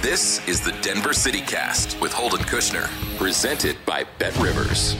This is the Denver City Cast with Holden Kushner, presented by Bet Rivers.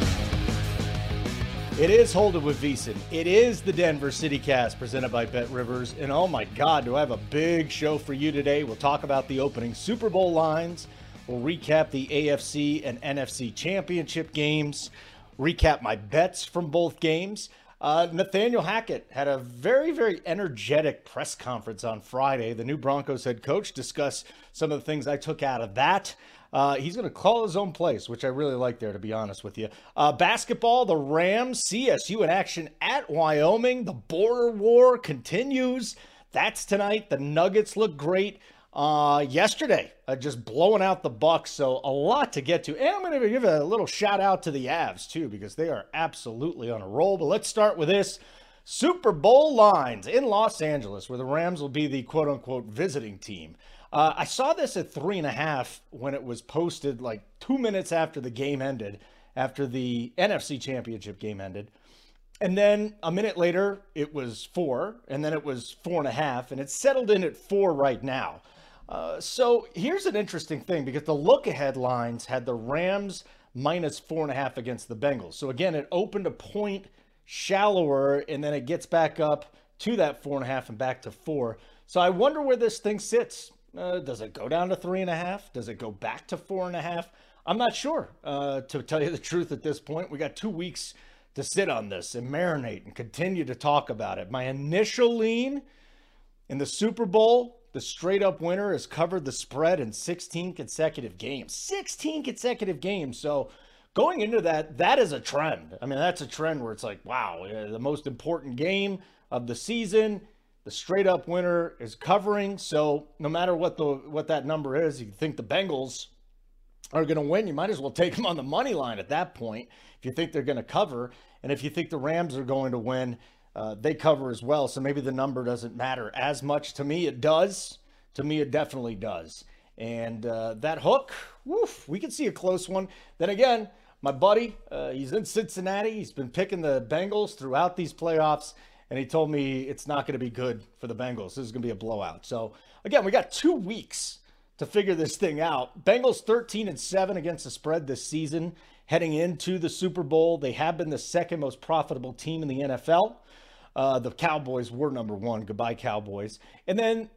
It is Holden with VSiN. It is the Denver City Cast presented by Bet Rivers. And oh my God, do I have a big show for you today? We'll talk about the opening Super Bowl lines. We'll recap the AFC and NFC championship games, recap my bets from both games. Uh, Nathaniel Hackett had a very, very energetic press conference on Friday. The new Broncos head coach discussed some of the things I took out of that. Uh, he's going to call his own place, which I really like there, to be honest with you. Uh, basketball, the Rams, CSU in action at Wyoming. The border war continues. That's tonight. The Nuggets look great uh, yesterday, uh, just blowing out the Bucks. So a lot to get to, and I'm going to give a little shout out to the Avs too because they are absolutely on a roll. But let's start with this Super Bowl lines in Los Angeles, where the Rams will be the quote unquote visiting team. Uh, I saw this at three and a half when it was posted, like two minutes after the game ended, after the NFC Championship game ended. And then a minute later, it was four, and then it was four and a half, and it's settled in at four right now. Uh, so here's an interesting thing because the look ahead lines had the Rams minus four and a half against the Bengals. So again, it opened a point shallower and then it gets back up to that four and a half and back to four. So I wonder where this thing sits. Uh, does it go down to three and a half? Does it go back to four and a half? I'm not sure. Uh, to tell you the truth, at this point, we got two weeks to sit on this and marinate and continue to talk about it. My initial lean in the Super Bowl the straight up winner has covered the spread in 16 consecutive games. 16 consecutive games. So going into that, that is a trend. I mean, that's a trend where it's like, wow, the most important game of the season. The straight up winner is covering. So no matter what the what that number is, you think the Bengals are going to win, you might as well take them on the money line at that point. If you think they're going to cover, and if you think the Rams are going to win, uh, they cover as well. So maybe the number doesn't matter as much. To me, it does. To me, it definitely does. And uh, that hook, woof, we can see a close one. Then again, my buddy, uh, he's in Cincinnati. He's been picking the Bengals throughout these playoffs. And he told me it's not going to be good for the Bengals. This is going to be a blowout. So, again, we got two weeks to figure this thing out. Bengals 13 and 7 against the spread this season. Heading into the Super Bowl, they have been the second most profitable team in the NFL. Uh, the Cowboys were number one. Goodbye, Cowboys. And then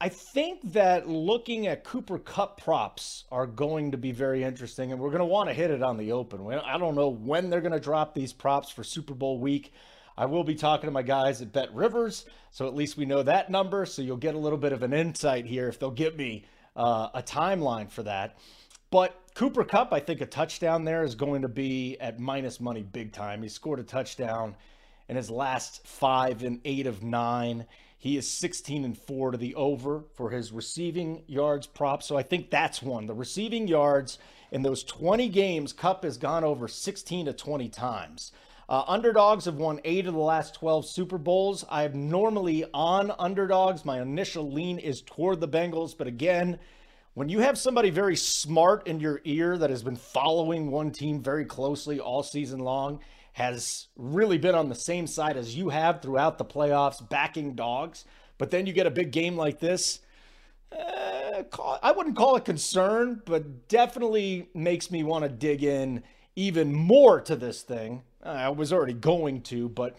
I think that looking at Cooper Kupp props are going to be very interesting, and we're going to want to hit it on the open. I don't know when they're going to drop these props for Super Bowl week. I will be talking to my guys at Bet Rivers, so at least we know that number. So you'll get a little bit of an insight here if they'll give me uh, a timeline for that. But Cooper Kupp, I think a touchdown there is going to be at minus money big time. He scored a touchdown in his last five and eight of nine. He is 16 and 4 to the over for his receiving yards prop. So I think that's one. The receiving yards in those 20 games, Kupp has gone over 16 to 20 times. Uh, underdogs have won eight of the last 12 Super Bowls. I am normally on underdogs. My initial lean is toward the Bengals. But again, when you have somebody very smart in your ear that has been following one team very closely all season long, has really been on the same side as you have throughout the playoffs, backing dogs. But then you get a big game like this. Uh, call, I wouldn't call it concern, but definitely makes me want to dig in even more to this thing. I was already going to, but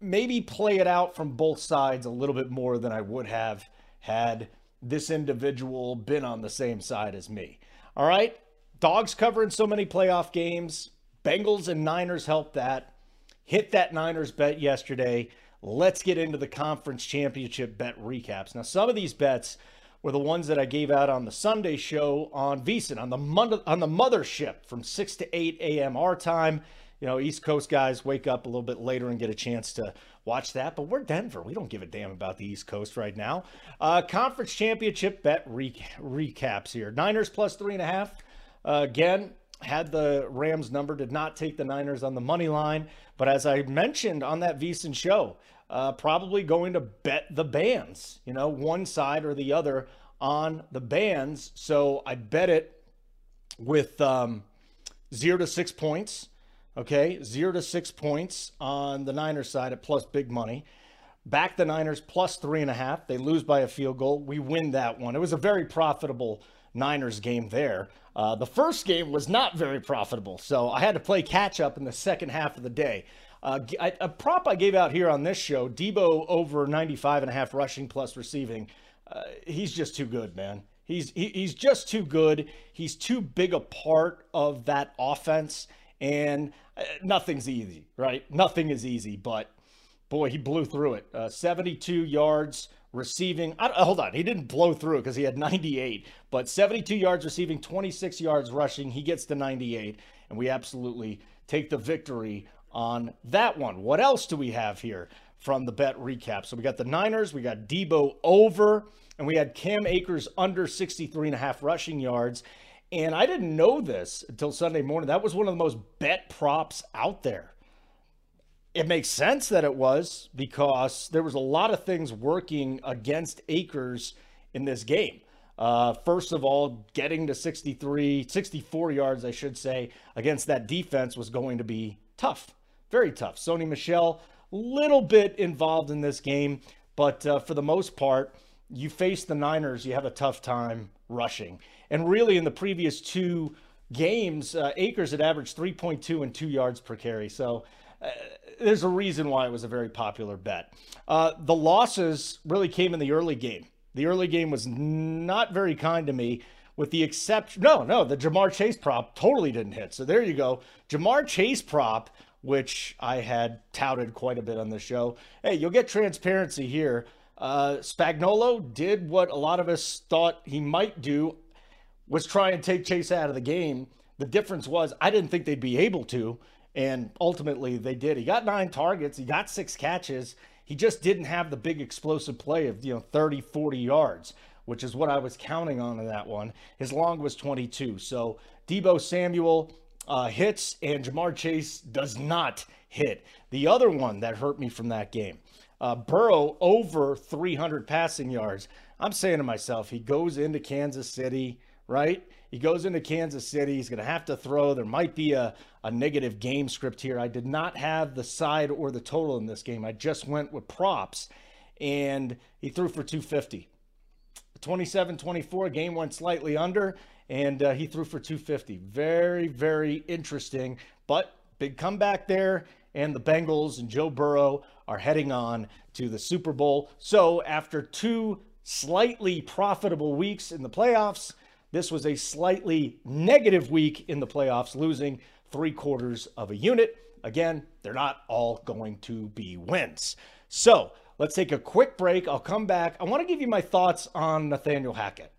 maybe play it out from both sides a little bit more than I would have had this individual been on the same side as me. All right. Dogs covering so many playoff games. Bengals and Niners helped that. Hit that Niners bet yesterday. Let's get into the conference championship bet recaps. Now, some of these bets were the ones that I gave out on the Sunday show on VSiN on the on the mothership from 6 to 8 a.m. our time. You know, East Coast guys wake up a little bit later and get a chance to watch that. But we're Denver. We don't give a damn about the East Coast right now. Uh, conference championship bet re- recaps here. Niners plus three and a half. Uh, again, had the Rams number, did not take the Niners on the money line. But as I mentioned on that VSiN show, uh, probably going to bet the bands, you know, one side or the other on the bands. So I bet it with um, zero to six points. Okay, zero to six points on the Niners side at plus big money. Back the Niners plus three and a half. They lose by a field goal. We win that one. It was a very profitable Niners game there. Uh, the first game was not very profitable, so I had to play catch up in the second half of the day. Uh, a prop I gave out here on this show, Debo over 95 and a half rushing plus receiving. Uh, he's just too good, man. He's he, he's just too good. He's too big a part of that offense, and uh, nothing's easy, right? Nothing is easy, but boy, he blew through it. Uh, 72 yards receiving. hold on, he didn't blow through because he had 98, but 72 yards receiving, 26 yards rushing. He gets to 98, and we absolutely take the victory on that one. What else do we have here from the bet recap? So we got the Niners, we got Deebo over, and we had Cam Akers under 63 and a half rushing yards. And I didn't know this until Sunday morning. That was one of the most bet props out there it makes sense that it was because there was a lot of things working against Akers in this game. Uh, first of all, getting to 63, 64 yards, I should say, against that defense was going to be tough, very tough. Sony Michel, little bit involved in this game, but uh, for the most part, you face the Niners, you have a tough time rushing. And really, in the previous two games, uh, Akers had averaged 3.2 and two yards per carry. So uh, there's a reason why it was a very popular bet. Uh, the losses really came in the early game. The early game was not very kind to me, with the exception. No, no, the Ja'Marr Chase prop totally didn't hit. So there you go. Ja'Marr Chase prop, which I had touted quite a bit on the show. Hey, you'll get transparency here. Uh, Spagnuolo did what a lot of us thought he might do, was try and take Chase out of the game. The difference was I didn't think they'd be able to. And ultimately, they did. He got nine targets, he got six catches. He just didn't have the big explosive play of, you know, 30, 40 yards, which is what I was counting on in that one. His long was 22. So Deebo Samuel uh, hits and Ja'Marr Chase does not hit. The other one that hurt me from that game, uh, Burrow over 300 passing yards. I'm saying to myself, he goes into Kansas City, right? He goes into Kansas City. He's going to have to throw. There might be a, a negative game script here. I did not have the side or the total in this game. I just went with props, and he threw for 250. 27 24, game went slightly under, and uh, he threw for 250. Very, very interesting, but big comeback there. And the Bengals and Joe Burrow are heading on to the Super Bowl. So, after two slightly profitable weeks in the playoffs, this was a slightly negative week in the playoffs, losing three quarters of a unit. Again, they're not all going to be wins. So let's take a quick break. I'll come back. I want to give you my thoughts on Nathaniel Hackett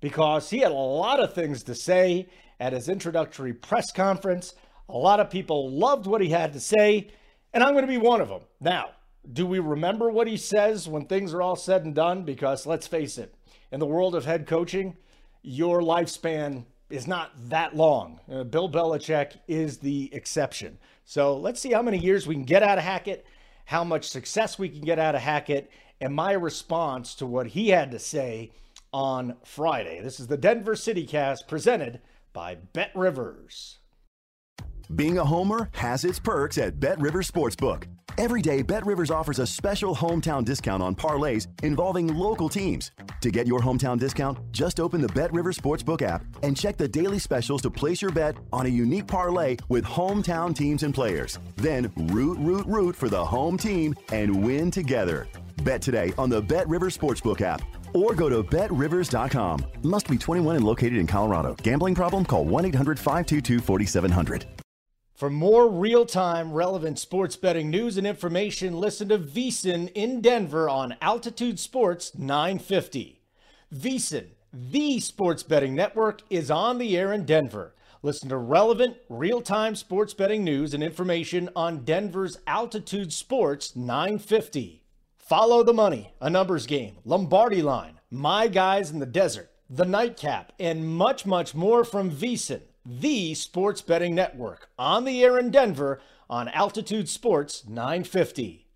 because he had a lot of things to say at his introductory press conference. A lot of people loved what he had to say, and I'm going to be one of them. Now, do we remember what he says when things are all said and done? Because let's face it, in the world of head coaching, your lifespan is not that long. Uh, Bill Belichick is the exception. So let's see how many years we can get out of Hackett, how much success we can get out of Hackett, and my response to what he had to say on Friday. This is the Denver City Cast presented by Bet Rivers. Being a homer has its perks at Bet Rivers Sportsbook. Every day, Bet Rivers offers a special hometown discount on parlays involving local teams. To get your hometown discount, just open the Bet Rivers Sportsbook app and check the daily specials to place your bet on a unique parlay with hometown teams and players. Then root, root, root for the home team and win together. Bet today on the Bet Rivers Sportsbook app or go to betrivers.com. Must be 21 and located in Colorado. Gambling problem? Call 1 800 522 4700. For more real time, relevant sports betting news and information, listen to VSIN in Denver on Altitude Sports 950. VSIN, the sports betting network, is on the air in Denver. Listen to relevant, real time sports betting news and information on Denver's Altitude Sports 950. Follow the money, a numbers game, Lombardi line, my guys in the desert, the nightcap, and much, much more from VSIN, the sports betting network, on the air in Denver on Altitude Sports 950.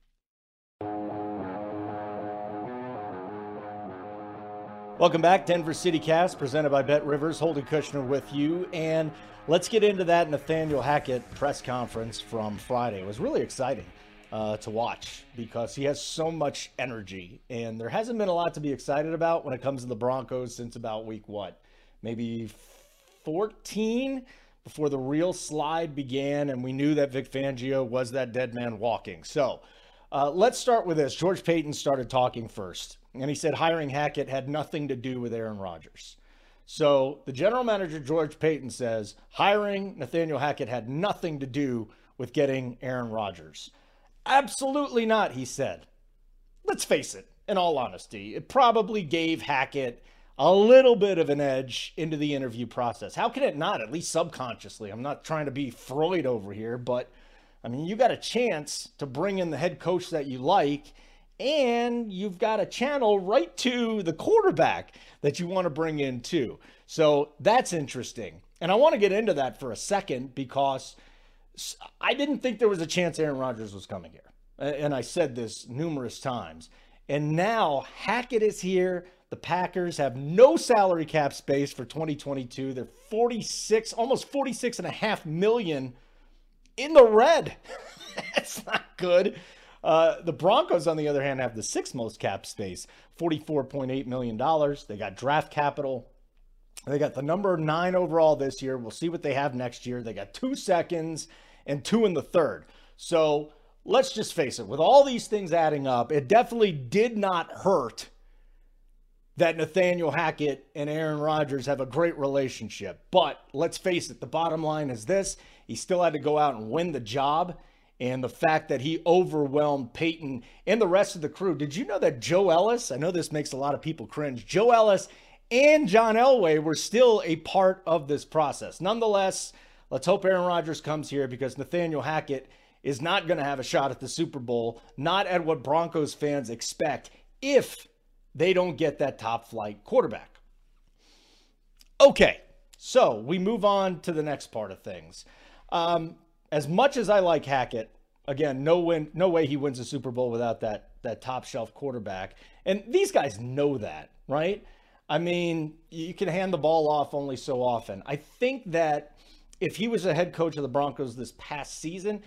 Welcome back, Denver City Cast, presented by Bet Rivers. Holden Kushner with you. And let's get into that Nathaniel Hackett press conference from Friday. It was really exciting uh, to watch because he has so much energy. And there hasn't been a lot to be excited about when it comes to the Broncos since about week what? Maybe 14 before the real slide began. And we knew that Vic Fangio was that dead man walking. So uh, let's start with this. George Paton started talking first. And he said hiring Hackett had nothing to do with Aaron Rodgers. So the general manager, George Paton, says hiring Nathaniel Hackett had nothing to do with getting Aaron Rodgers. Absolutely not, he said. Let's face it, in all honesty, it probably gave Hackett a little bit of an edge into the interview process. How can it not, at least subconsciously? I'm not trying to be Freud over here, but I mean, you got a chance to bring in the head coach that you like, and you've got a channel right to the quarterback that you want to bring in too. So that's interesting. And I want to get into that for a second because I didn't think there was a chance Aaron Rodgers was coming here. And I said this numerous times. And now Hackett is here. The Packers have no salary cap space for 2022. They're 46, almost 46 and a half million in the red. That's not good. Uh, the Broncos, on the other hand, have the sixth most cap space, $44.8 million. They got draft capital. They got the number nine overall this year. We'll see what they have next year. They got two seconds and two in the third. So let's just face it, with all these things adding up, it definitely did not hurt that Nathaniel Hackett and Aaron Rodgers have a great relationship. But let's face it, the bottom line is this he still had to go out and win the job. And the fact that he overwhelmed Paton and the rest of the crew. Did you know that Joe Ellis, I know this makes a lot of people cringe, Joe Ellis and John Elway were still a part of this process. Nonetheless, let's hope Aaron Rodgers comes here because Nathaniel Hackett is not going to have a shot at the Super Bowl, not at what Broncos fans expect if they don't get that top flight quarterback. Okay, so we move on to the next part of things. Um, as much as I like Hackett, again, no win, no way he wins a Super Bowl without that that top shelf quarterback. And these guys know that, right? I mean, you can hand the ball off only so often. I think that if he was a head coach of the Broncos this past season,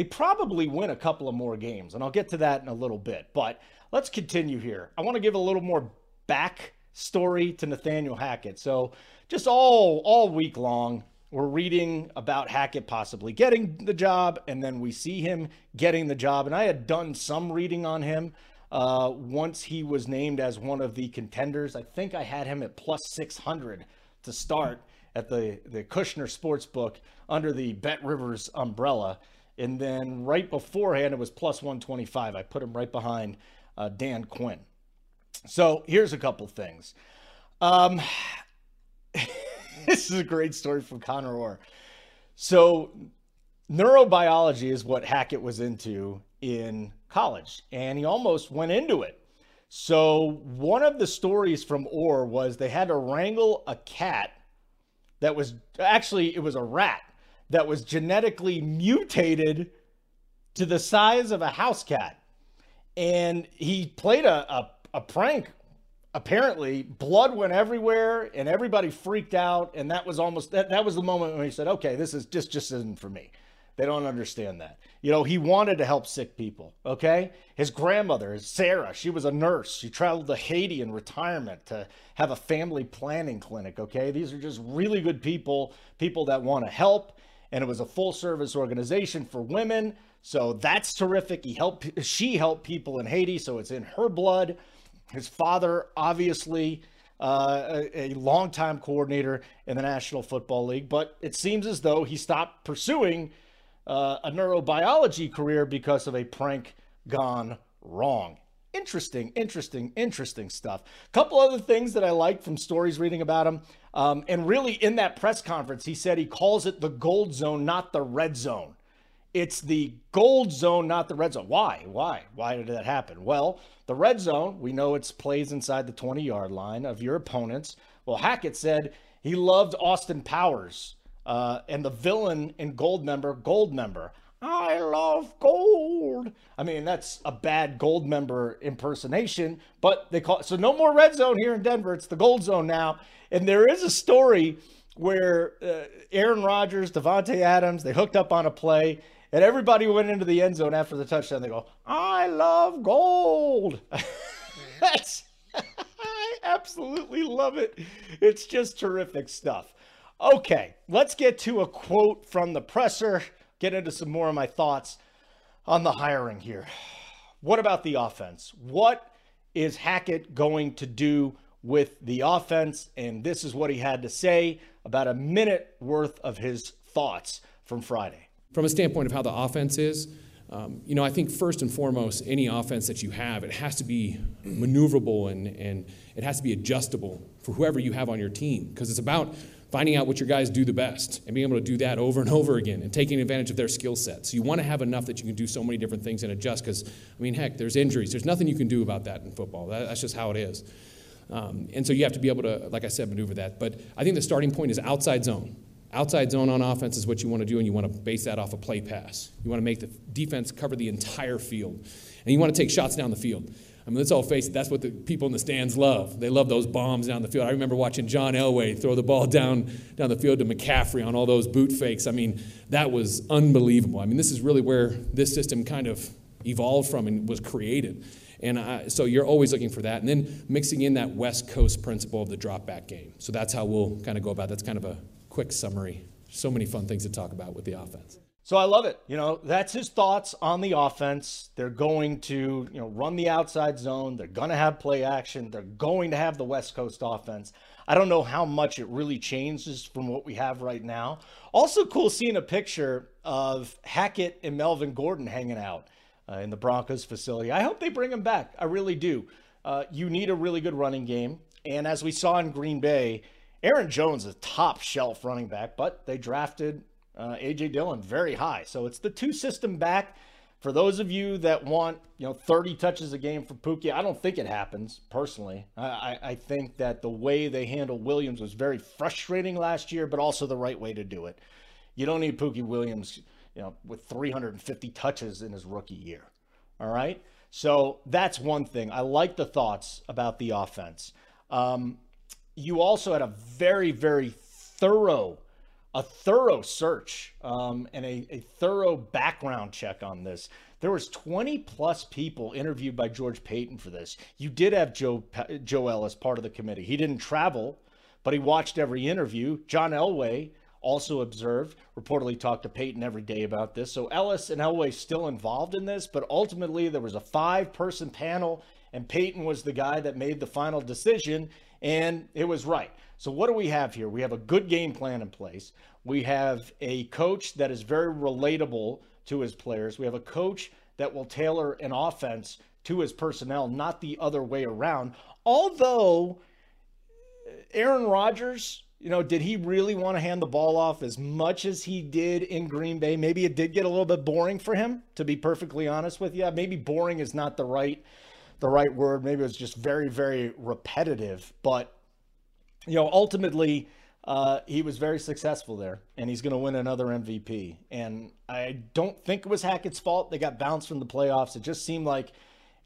they probably win a couple of more games. And I'll get to that in a little bit. But let's continue here. I want to give a little more back story to Nathaniel Hackett. So just all all week long, we're reading about Hackett possibly getting the job, and then we see him getting the job. And I had done some reading on him uh, once he was named as one of the contenders. I think I had him at plus 600 to start at the, the Kushner Sportsbook under the Bet Rivers umbrella. And then right beforehand, it was plus 125. I put him right behind uh, Dan Quinn. So here's a couple things. Um, this is a great story from Connor Orr. So, neurobiology is what Hackett was into in college, and he almost went into it. So, one of the stories from Orr was they had to wrangle a cat that was actually, it was a rat that was genetically mutated to the size of a house cat. And he played a, a, a prank apparently. Blood went everywhere and everybody freaked out. And that was almost that, that was the moment when he said okay this is just just isn't for me. They don't understand that. You know he wanted to help sick people okay? His grandmother sarah she was a nurse. She traveled to haiti in retirement to have a family planning clinic okay? These are just really good people people that want to help and it was a full service organization for women so that's terrific he helped she helped people in haiti so it's in her blood His father, obviously, uh, a, a longtime coordinator in the National Football League, but it seems as though he stopped pursuing uh, a neurobiology career because of a prank gone wrong. Interesting, interesting, interesting stuff. A couple other things that I liked from stories reading about him. Um, and really, in that press conference, he said he calls it the gold zone, not the red zone. It's the gold zone, not the red zone. Why? Why? Why did that happen? Well, the red zone, we know it's plays inside the 20 yard line of your opponents. Well, Hackett said he loved Austin Powers uh, and the villain in Goldmember, Gold Member. I love gold. I mean, that's a bad gold member impersonation, but they call it. So no more red zone here in Denver. It's the gold zone now. And there is a story where uh, Aaron Rodgers, Davante Adams, they hooked up on a play and everybody went into the end zone after the touchdown. They go, I love gold. That's, I absolutely love it. It's just terrific stuff. Okay, let's get to a quote from the presser, get into some more of my thoughts on the hiring here. What about the offense? What is Hackett going to do with the offense? And this is what he had to say about a minute worth of his thoughts from Friday. From a standpoint of how the offense is, um, you know, I think first and foremost, any offense that you have, it has to be maneuverable and, and it has to be adjustable for whoever you have on your team because it's about finding out what your guys do the best and being able to do that over and over again and taking advantage of their skill sets. So you want to have enough that you can do so many different things and adjust because, I mean, heck, there's injuries. There's nothing you can do about that in football. That, that's just how it is. Um, and so you have to be able to, like I said, maneuver that. But I think the starting point is outside zone. Outside zone on offense is what you want to do, and you want to base that off a play pass. You want to make the defense cover the entire field, and you want to take shots down the field. I mean, let's all face it, that's what the people in the stands love. They love those bombs down the field. I remember watching John Elway throw the ball down, down the field to McCaffrey on all those boot fakes. I mean, that was unbelievable. I mean, this is really where this system kind of evolved from and was created. And I, so you're always looking for that. And then mixing in that West Coast principle of the drop back game. So that's how we'll kind of go about it. That's kind of a quick summary. So many fun things to talk about with the offense. So I love it. You know, that's his thoughts on the offense. They're going to, you know, run the outside zone. They're going to have play action. They're going to have the West Coast offense. I don't know how much it really changes from what we have right now. Also cool seeing a picture of Hackett and Melvin Gordon hanging out uh, in the Broncos facility. I hope they bring him back. I really do. Uh, you need a really good running game. And as we saw in Green Bay, Aaron Jones is top shelf running back, but they drafted uh, AJ Dillon very high. So it's the two system back. For those of you that want, you know, 30 touches a game for Pookie, I don't think it happens personally. I, I think that the way they handled Williams was very frustrating last year, but also the right way to do it. You don't need Pookie Williams, you know, with 350 touches in his rookie year. All right. So that's one thing. I like the thoughts about the offense. Um, you also had a very, very thorough, a thorough search um, and a, a thorough background check on this. There was 20 plus people interviewed by George Paton for this. You did have Joe Joel as part of the committee. He didn't travel, but he watched every interview. John Elway also observed, reportedly talked to Paton every day about this. So Ellis and Elway still involved in this, but ultimately there was a five-person panel, and Paton was the guy that made the final decision and it was right. So, what do we have here? We have a good game plan in place. We have a coach that is very relatable to his players. We have a coach that will tailor an offense to his personnel, not the other way around. Although, Aaron Rodgers, you know, did he really want to hand the ball off as much as he did in Green Bay? Maybe it did get a little bit boring for him, to be perfectly honest with you. Maybe boring is not the right the right word. Maybe it was just very, very repetitive. But, you know, ultimately, uh, he was very successful there, and he's going to win another MVP. And I don't think it was Hackett's fault. They got bounced from the playoffs. It just seemed like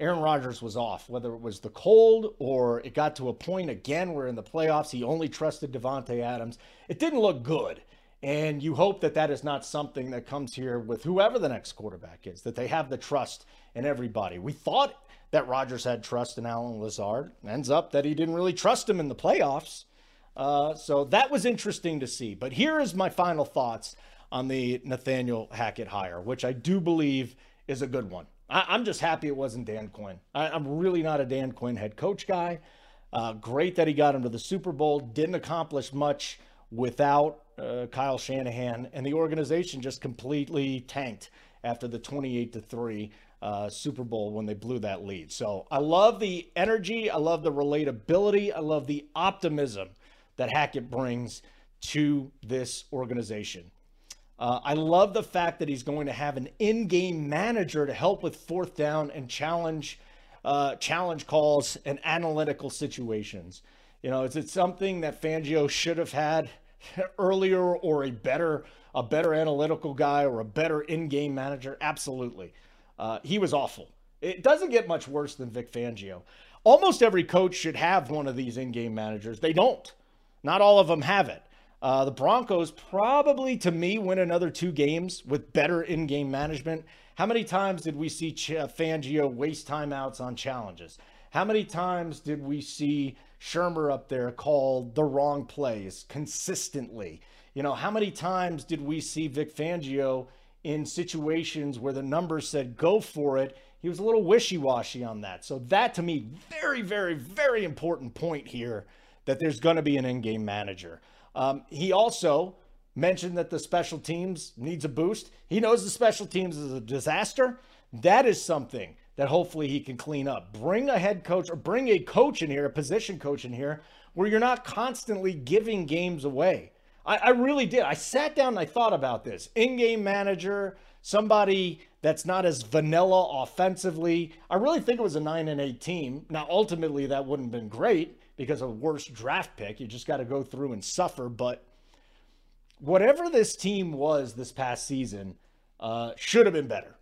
Aaron Rodgers was off, whether it was the cold or it got to a point again where in the playoffs he only trusted Davante Adams. It didn't look good. And you hope that that is not something that comes here with whoever the next quarterback is, that they have the trust in everybody. We thought that Rodgers had trust in Allen Lazard. Ends up that he didn't really trust him in the playoffs. Uh, so that was interesting to see. But here is my final thoughts on the Nathaniel Hackett hire, which I do believe is a good one. I, am just happy it wasn't Dan Quinn. I, am really not a Dan Quinn head coach guy. Uh, great that he got him to the Super Bowl. Didn't accomplish much without uh, Kyle Shanahan, and the organization just completely tanked after the 28 to three uh, Super Bowl when they blew that lead. So I love the energy. I love the relatability. I love the optimism that Hackett brings to this organization. Uh, I love the fact that he's going to have an in-game manager to help with fourth down and challenge uh, challenge calls and analytical situations. You know, is it something that Fangio should have had earlier or a better a better analytical guy or a better in-game manager? Absolutely. Uh, he was awful. It doesn't get much worse than Vic Fangio. Almost every coach should have one of these in-game managers. They don't. Not all of them have it. Uh, the Broncos probably, to me, win another two games with better in game management. How many times did we see Ch- Fangio waste timeouts on challenges? How many times did we see Shurmur up there call the wrong plays consistently? You know, how many times did we see Vic Fangio in situations where the numbers said go for it? He was a little wishy washy on that. So, that to me, very, very, very important point here that there's going to be an in game manager. Um, he also mentioned that the special teams needs a boost. He knows the special teams is a disaster. That is something that hopefully he can clean up. Bring a head coach or bring a coach in here, a position coach in here, where you're not constantly giving games away. I, I really did. I sat down and I thought about this. In game manager, somebody that's not as vanilla offensively. I really think it was a 9 and 8 team. Now, ultimately, that wouldn't have been great because of a worse draft pick. You just got to go through and suffer. But whatever this team was this past season uh, should have been better.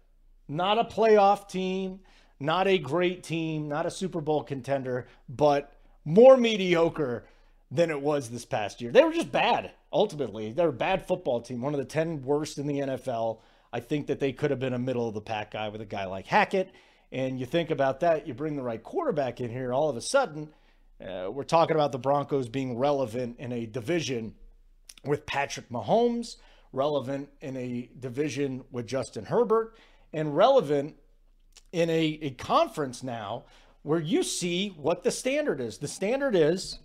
Not a playoff team, not a great team, not a Super Bowl contender, but more mediocre than it was this past year. They were just bad, ultimately. They're a bad football team, one of the 10 worst in the NFL. I think that they could have been a middle of the pack guy with a guy like Hackett. And you think about that, you bring the right quarterback in here, all of a sudden, uh, we're talking about the Broncos being relevant in a division with Patrick Mahomes, relevant in a division with Justin Herbert, and relevant in a, a conference now where you see what the standard is. The standard is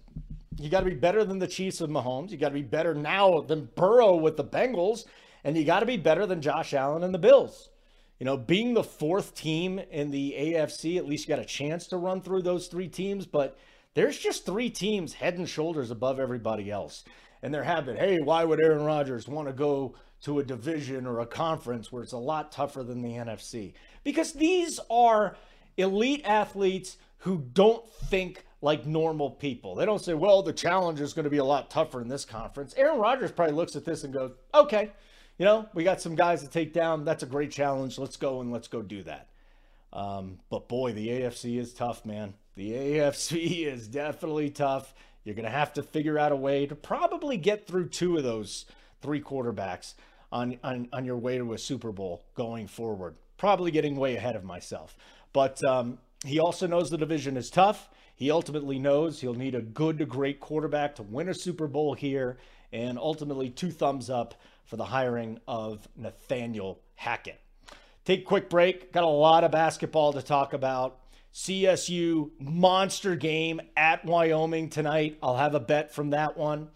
you got to be better than the Chiefs with Mahomes. You got to be better now than Burrow with the Bengals. And you got to be better than Josh Allen and the Bills. You know, being the fourth team in the AFC, at least you got a chance to run through those three teams. But there's just three teams head and shoulders above everybody else. And they're having, hey, why would Aaron Rodgers want to go to a division or a conference where it's a lot tougher than the NFC? Because these are elite athletes who don't think like normal people. They don't say, well, the challenge is going to be a lot tougher in this conference. Aaron Rodgers probably looks at this and goes, okay, you know, we got some guys to take down. That's a great challenge. Let's go and let's go do that. Um, but boy, the AFC is tough, man. The AFC is definitely tough. You're going to have to figure out a way to probably get through two of those three quarterbacks on, on, on your way to a Super Bowl going forward. Probably getting way ahead of myself. But um, he also knows the division is tough. He ultimately knows he'll need a good to great quarterback to win a Super Bowl here. And ultimately, two thumbs up for the hiring of Nathaniel Hackett. Take a quick break. Got a lot of basketball to talk about. CSU monster game at Wyoming tonight. I'll have a bet from that one.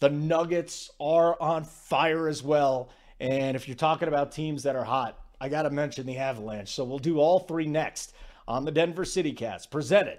The Nuggets are on fire as well. And if you're talking about teams that are hot, I got to mention the Avalanche. So we'll do all three next on the Denver City Cast, presented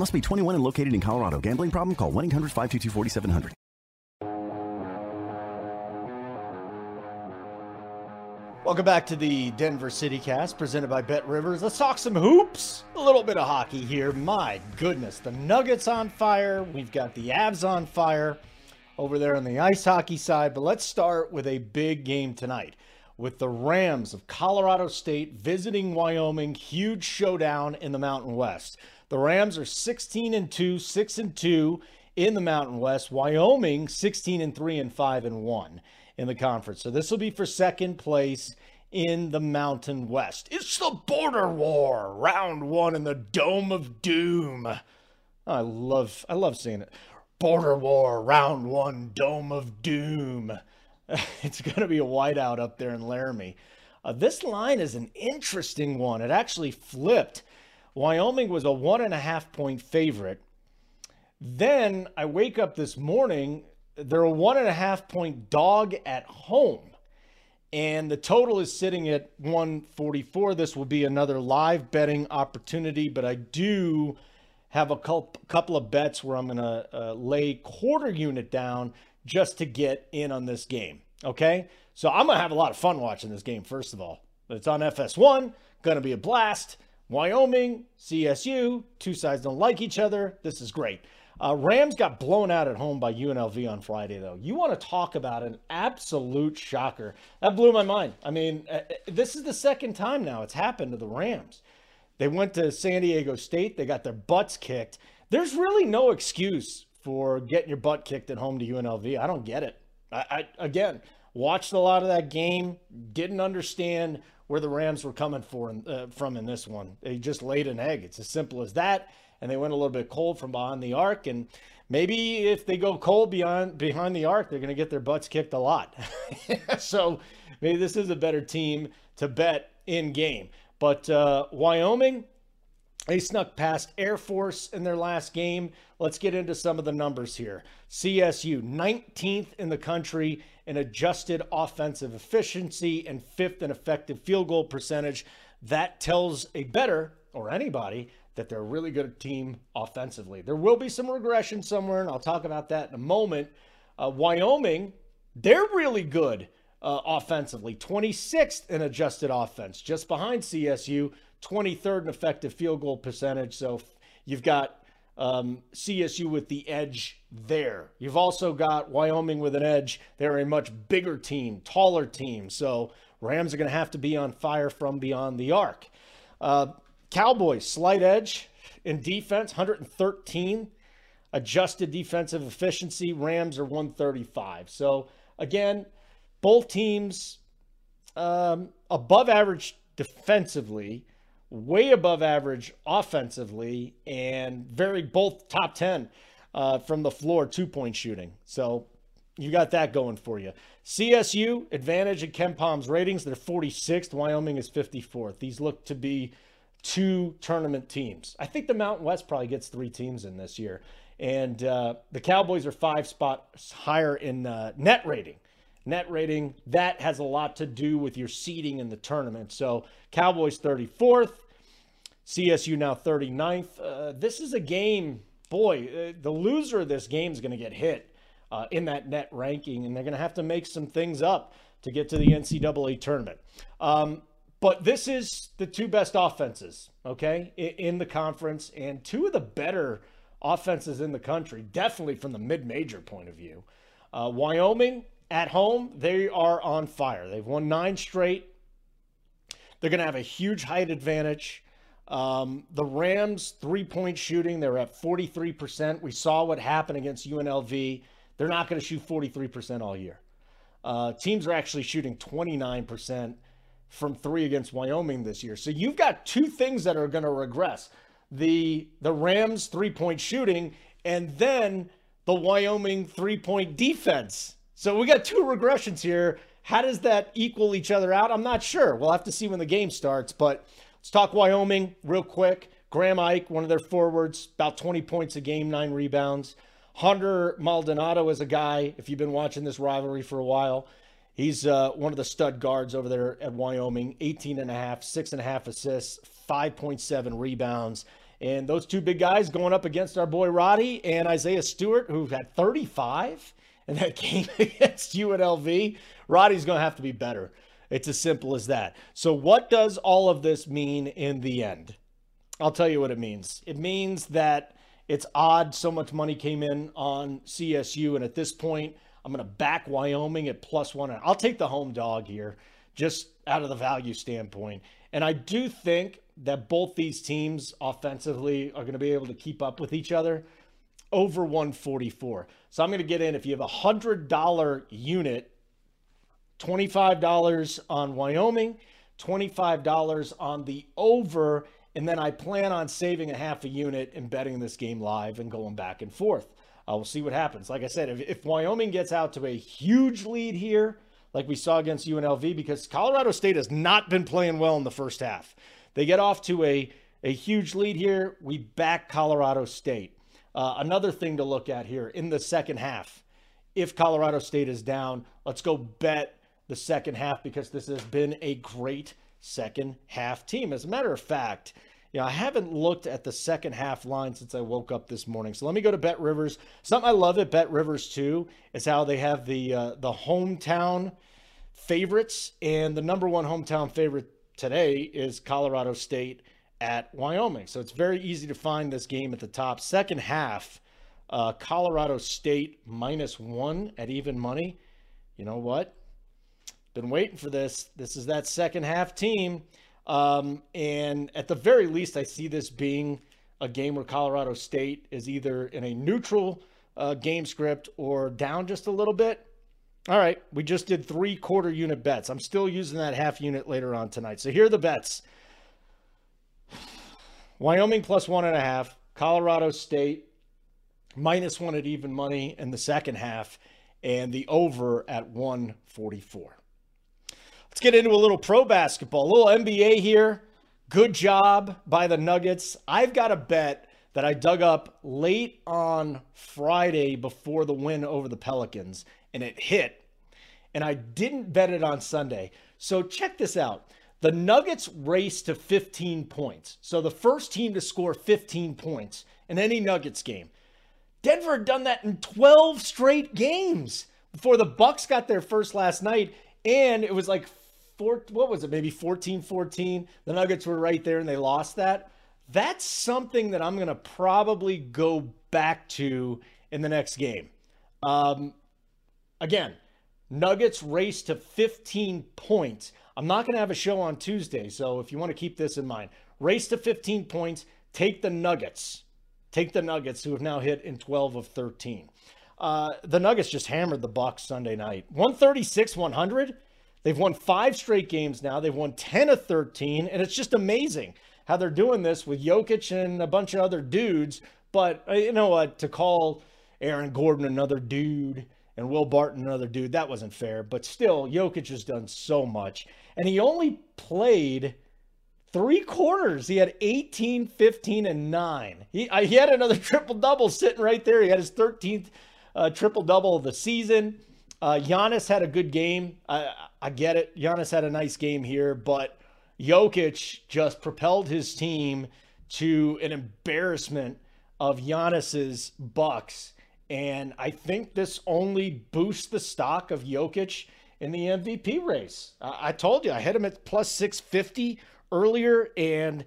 Must be 21 and located in Colorado. Gambling problem? Call 1 800 522 4700. Welcome back to the Denver City Cast presented by Bet Rivers. Let's talk some hoops. A little bit of hockey here. My goodness, the Nuggets on fire. We've got the Avs on fire over there on the ice hockey side. But let's start with a big game tonight. with the Rams of Colorado State visiting Wyoming. Huge showdown in the Mountain West. The Rams are 16 and 2, 6 and 2 in the Mountain West. Wyoming 16 and 3 and 5 and 1 in the conference. So this will be for second place in the Mountain West. It's the border war, round 1 in the Dome of Doom. I love I love seeing it. Border war, round 1, Dome of Doom. It's going to be a whiteout up there in Laramie. Uh, this line is an interesting one. It actually flipped. Wyoming was a one and a half point favorite. Then I wake up this morning, they're a one and a half point dog at home. And the total is sitting at 144. This will be another live betting opportunity, but I do have a couple of bets where I'm going to uh, lay quarter unit down just to get in on this game. Okay. So I'm going to have a lot of fun watching this game, first of all. It's on FS1, going to be a blast. Wyoming, CSU, two sides don't like each other. This is great. Uh, Rams got blown out at home by UNLV on Friday, though. You want to talk about an absolute shocker. That blew my mind. I mean, uh, uh, this is the second time now it's happened to the Rams. They went to San Diego State, they got their butts kicked. There's really no excuse for getting your butt kicked at home to UNLV. I don't get it. I, I again watched a lot of that game, didn't understand where the Rams were coming for, uh, from in this one. They just laid an egg. It's as simple as that. And they went a little bit cold from behind the arc. And maybe if they go cold beyond behind the arc, they're going to get their butts kicked a lot. so maybe this is a better team to bet in game. But uh, Wyoming, they snuck past Air Force in their last game. Let's get into some of the numbers here. CSU, 19th in the country in adjusted offensive efficiency and fifth in effective field goal percentage. That tells a better or anybody that they're a really good team offensively. There will be some regression somewhere, and I'll talk about that in a moment. Uh, Wyoming, they're really good uh, offensively, 26th in adjusted offense, just behind CSU, 23rd in effective field goal percentage. So you've got um, CSU with the edge there. You've also got Wyoming with an edge. They're a much bigger team, taller team. So Rams are going to have to be on fire from beyond the arc. Uh, Cowboys, slight edge in defense, 113. Adjusted defensive efficiency, Rams are 135. So again, both teams um, above average defensively way above average offensively and very both top 10 uh, from the floor two point shooting. So you got that going for you. CSU advantage in Palm's ratings. They're 46th. Wyoming is 54th. These look to be two tournament teams. I think the Mountain West probably gets three teams in this year. And uh, the Cowboys are five spots higher in uh, net rating. Net rating, that has a lot to do with your seeding in the tournament. So Cowboys 34th, CSU now 39th. Uh, this is a game, boy, uh, the loser of this game is going to get hit uh, in that net ranking, and they're going to have to make some things up to get to the NCAA tournament. Um, but this is the two best offenses, okay, in, in the conference, and two of the better offenses in the country, definitely from the mid major point of view. Uh, Wyoming at home, they are on fire. They've won nine straight. They're going to have a huge height advantage. Um, the Rams three point shooting, they're at 43%. We saw what happened against UNLV. They're not going to shoot 43% all year. Uh, teams are actually shooting 29% from three against Wyoming this year. So you've got two things that are going to regress the, the Rams three point shooting and then the Wyoming three point defense. So we got two regressions here. How does that equal each other out? I'm not sure. We'll have to see when the game starts, but Let's talk Wyoming real quick. Graham Ike, one of their forwards, about 20 points a game, nine rebounds. Hunter Maldonado is a guy, if you've been watching this rivalry for a while, he's uh, one of the stud guards over there at Wyoming. 18 and a half, six and a half assists, 5.7 rebounds. And those two big guys going up against our boy Roddy and Isaiah Stewart, who had 35 in that game against UNLV. Roddy's going to have to be better. It's as simple as that. So, what does all of this mean in the end? I'll tell you what it means. It means that it's odd so much money came in on CSU, and at this point, I'm going to back Wyoming at plus one. I'll take the home dog here just out of the value standpoint. And I do think that both these teams offensively are going to be able to keep up with each other over 144. So I'm going to get in if you have a $100 unit, $25 on Wyoming, $25 on the over, and then I plan on saving a half a unit and betting this game live and going back and forth. Uh, we'll see what happens. Like I said, if, if Wyoming gets out to a huge lead here, like we saw against UNLV, because Colorado State has not been playing well in the first half. They get off to a, a huge lead here. We back Colorado State. Uh, another thing to look at here in the second half, if Colorado State is down, let's go bet the second half because this has been a great second half team. As a matter of fact, you know, I haven't looked at the second half line since I woke up this morning. So let me go to Bet Rivers. Something I love at Bet Rivers too is how they have the uh, the hometown favorites, and the number one hometown favorite today is Colorado State at Wyoming. So it's very easy to find this game at the top. Second half, uh, Colorado State minus one at even money. You know what? Been waiting for this. This is that second half team. Um, and at the very least, I see this being a game where Colorado State is either in a neutral uh, game script or down just a little bit. All right, we just did three quarter unit bets. I'm still using that half unit later on tonight. So here are the bets. Wyoming plus one and a half, Colorado State minus one at even money in the second half, and the over at 144. Let's get into a little pro basketball, a little NBA here. Good job by the Nuggets. I've got a bet that I dug up late on Friday before the win over the Pelicans, and it hit. And I didn't bet it on Sunday. So check this out. The Nuggets race to 15 points. So the first team to score 15 points in any Nuggets game. Denver had done that in 12 straight games before the Bucks got their first last night and it was like four what was it? Maybe 14-14. The Nuggets were right there and they lost that. That's something that I'm going to probably go back to in the next game. Um, again, Nuggets race to 15 points. I'm not going to have a show on Tuesday, so if you want to keep this in mind, race to 15 points, take the Nuggets. Take the Nuggets, who have now hit in 12 of 13. Uh, the Nuggets just hammered the Bucks Sunday night. 136 100. They've won five straight games now. They've won 10 of 13, and it's just amazing how they're doing this with Jokic and a bunch of other dudes. But uh, you know what? To call Aaron Gordon another dude and Will Barton another dude. That wasn't fair, but still, Jokic has done so much. And he only played three quarters. He had 18, 15, and 9. He, he had another triple double sitting right there. He had his 13th uh, triple double of the season. Uh, Giannis had a good game. I, I get it. Giannis had a nice game here, but Jokic just propelled his team to an embarrassment of Giannis's Bucks and I think this only boosts the stock of Jokic in the MVP race. I told you, I had him at plus 650 earlier, and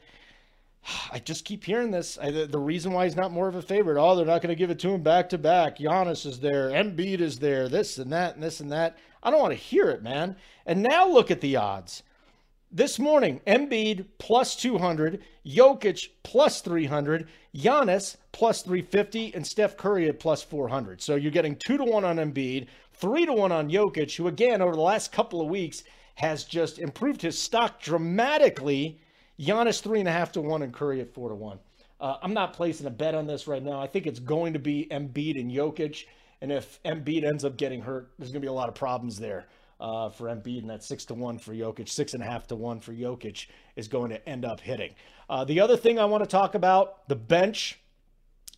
I just keep hearing this. I, the, the, reason why he's not more of a favorite, oh, they're not going to give it to him back to back. Giannis is there, Embiid is there, this and that, and this and that. I don't want to hear it, man. And now look at the odds. This morning, Embiid plus 200, Jokic plus 300, Giannis plus 350, and Steph Curry at plus 400. So you're getting two to one on Embiid, three to one on Jokic, who again over the last couple of weeks has just improved his stock dramatically. Giannis three and a half to one, and Curry at four to one. Uh, I'm not placing a bet on this right now. I think it's going to be Embiid and Jokic, and if Embiid ends up getting hurt, there's going to be a lot of problems there uh, for Embiid, and that six to one for Jokic, six and a half to one for Jokic is going to end up hitting. Uh, the other thing I want to talk about the bench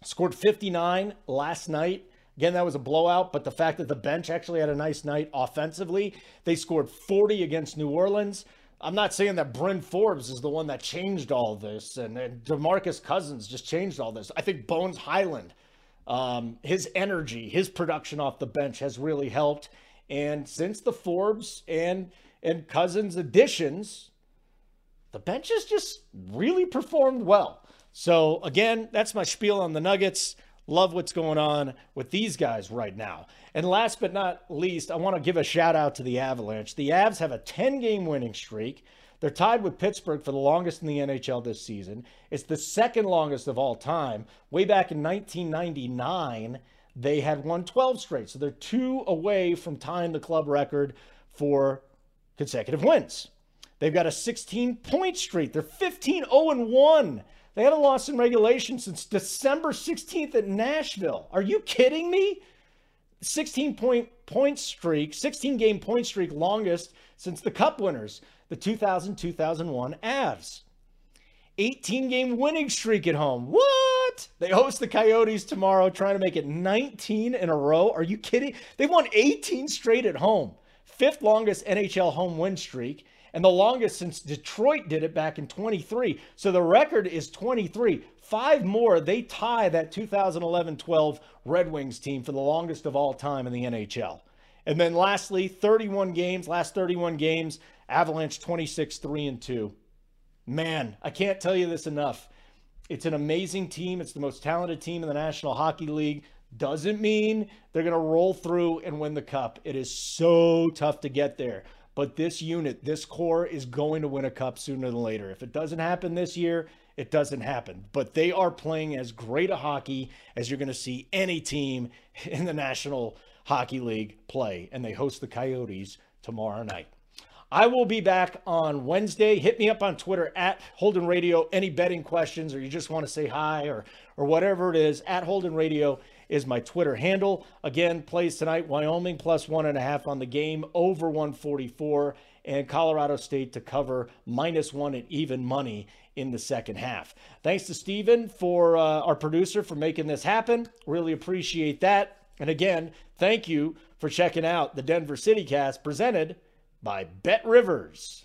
scored 59 last night. Again, that was a blowout, but the fact that the bench actually had a nice night offensively, they scored 40 against New Orleans. I'm not saying that Bryn Forbes is the one that changed all this, and, and Demarcus Cousins just changed all this. I think Bones Hyland, um, his energy, his production off the bench has really helped. And since the Forbes and and Cousins additions, the bench has just really performed well. So again, that's my spiel on the Nuggets. Love what's going on with these guys right now. And last but not least, I want to give a shout out to the Avalanche. The Avs have a 10 game winning streak. They're tied with Pittsburgh for the longest in the NHL this season. It's the second longest of all time. Way back in 1999, they had won 12 straight. So they're two away from tying the club record for consecutive wins. They've got a 16 point streak. They're 15 0 1. They haven't lost in regulation since December 16th at Nashville. Are you kidding me? 16 point point streak, 16 game point streak, longest since the Cup winners, the 2000 2001 Avs. 18 game winning streak at home. What? They host the Coyotes tomorrow, trying to make it 19 in a row. Are you kidding? They won 18 straight at home, fifth longest NHL home win streak and the longest since Detroit did it back in 23. So the record is 23. Five more, they tie that 2011 12 Red Wings team for the longest of all time in the NHL. And then lastly, 31 games, last 31 games, Avalanche 26 3 and 2. Man, I can't tell you this enough. It's an amazing team. It's the most talented team in the National Hockey League. Doesn't mean they're going to roll through and win the cup. It is so tough to get there. But this unit, this core is going to win a cup sooner than later. If it doesn't happen this year, it doesn't happen. But they are playing as great a hockey as you're going to see any team in the National Hockey League play. And they host the Coyotes tomorrow night. I will be back on Wednesday. Hit me up on Twitter at Holden Radio. Any betting questions, or you just want to say hi, or or whatever it is, at Holden Radio is my Twitter handle. Again, plays tonight Wyoming plus one and a half on the game, over 144, and Colorado State to cover minus one at even money in the second half. Thanks to Steven for uh, our producer for making this happen. Really appreciate that. And again, thank you for checking out the Denver City Cast presented by Bet Rivers.